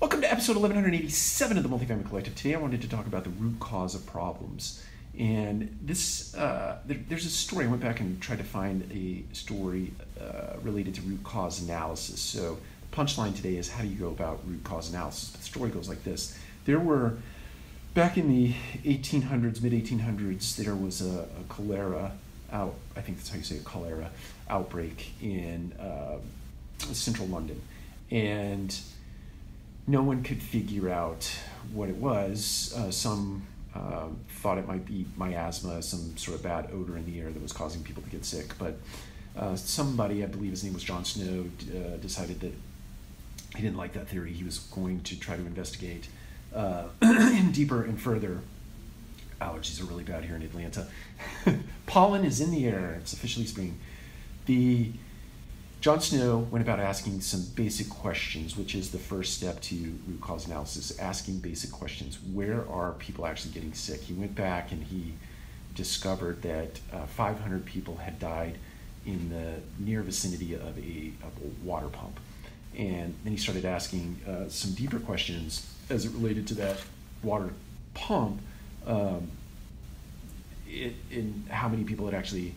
Welcome to episode 1187 of the Multifamily Collective. Today I wanted to talk about the root cause of problems. And this, uh, there, there's a story. I went back and tried to find a story uh, related to root cause analysis. So, the punchline today is how do you go about root cause analysis? The story goes like this There were, back in the 1800s, mid 1800s, there was a, a, cholera out, I think that's how you say it, cholera outbreak in uh, central London. And no one could figure out what it was. Uh, some uh, thought it might be miasma, some sort of bad odor in the air that was causing people to get sick. But uh, somebody, I believe his name was John Snow, uh, decided that he didn't like that theory. He was going to try to investigate uh, deeper and further. Allergies are really bad here in Atlanta. Pollen is in the air. It's officially spring. The John Snow went about asking some basic questions, which is the first step to root cause analysis, asking basic questions. Where are people actually getting sick? He went back and he discovered that uh, 500 people had died in the near vicinity of a, of a water pump. And then he started asking uh, some deeper questions as it related to that water pump um, it, in how many people had actually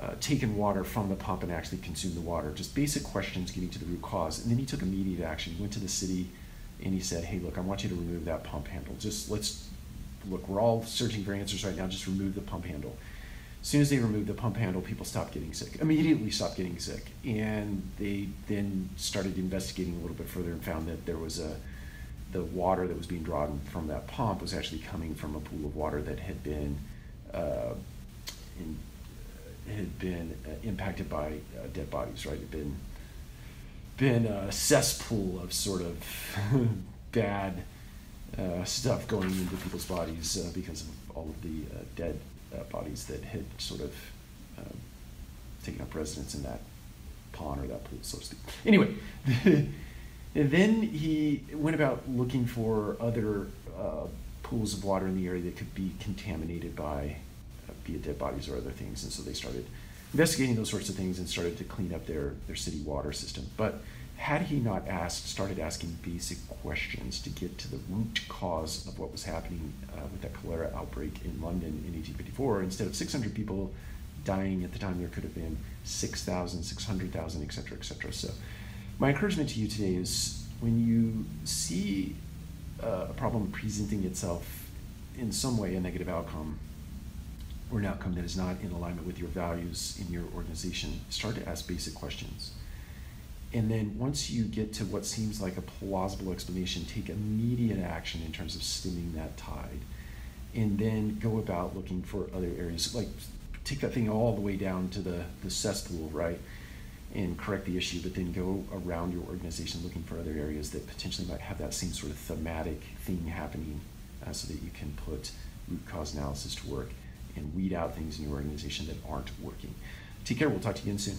uh, taken water from the pump and actually consumed the water. Just basic questions getting to the root cause. And then he took immediate action. He went to the city and he said, Hey, look, I want you to remove that pump handle. Just let's look, we're all searching for answers right now. Just remove the pump handle. As soon as they removed the pump handle, people stopped getting sick. Immediately stopped getting sick. And they then started investigating a little bit further and found that there was a the water that was being drawn from that pump was actually coming from a pool of water that had been uh, in, had been uh, impacted by uh, dead bodies, right? Had been been a cesspool of sort of bad uh, stuff going into people's bodies uh, because of all of the uh, dead uh, bodies that had sort of um, taken up residence in that pond or that pool, so to speak. Anyway, then he went about looking for other pools of water in the area that could be contaminated by be it dead bodies or other things. And so they started investigating those sorts of things and started to clean up their, their city water system. But had he not asked, started asking basic questions to get to the root cause of what was happening uh, with that cholera outbreak in London in 1854, instead of 600 people dying at the time, there could have been 6,000, 600,000, et cetera, et cetera. So my encouragement to you today is when you see uh, a problem presenting itself in some way, a negative outcome, or an outcome that is not in alignment with your values in your organization, start to ask basic questions. And then once you get to what seems like a plausible explanation, take immediate action in terms of stemming that tide. And then go about looking for other areas. Like take that thing all the way down to the, the cesspool, right? And correct the issue, but then go around your organization looking for other areas that potentially might have that same sort of thematic thing happening uh, so that you can put root cause analysis to work and weed out things in your organization that aren't working. Take care. We'll talk to you again soon.